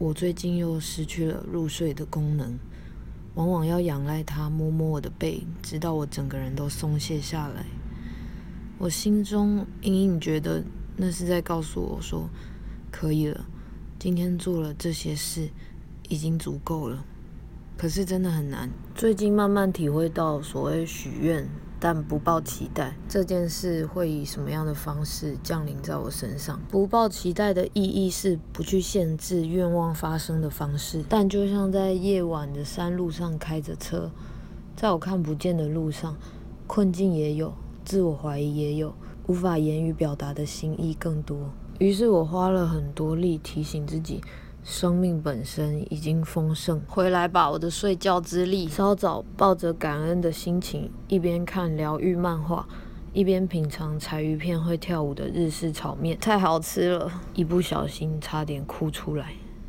我最近又失去了入睡的功能，往往要仰赖他摸摸我的背，直到我整个人都松懈下来。我心中隐隐觉得，那是在告诉我说，可以了，今天做了这些事，已经足够了。可是真的很难。最近慢慢体会到，所谓许愿但不抱期待这件事，会以什么样的方式降临在我身上？不抱期待的意义是不去限制愿望发生的方式。但就像在夜晚的山路上开着车，在我看不见的路上，困境也有，自我怀疑也有，无法言语表达的心意更多。于是我花了很多力提醒自己。生命本身已经丰盛，回来吧我的睡觉之力。稍早抱着感恩的心情，一边看疗愈漫画，一边品尝柴鱼片会跳舞的日式炒面，太好吃了，一不小心差点哭出来。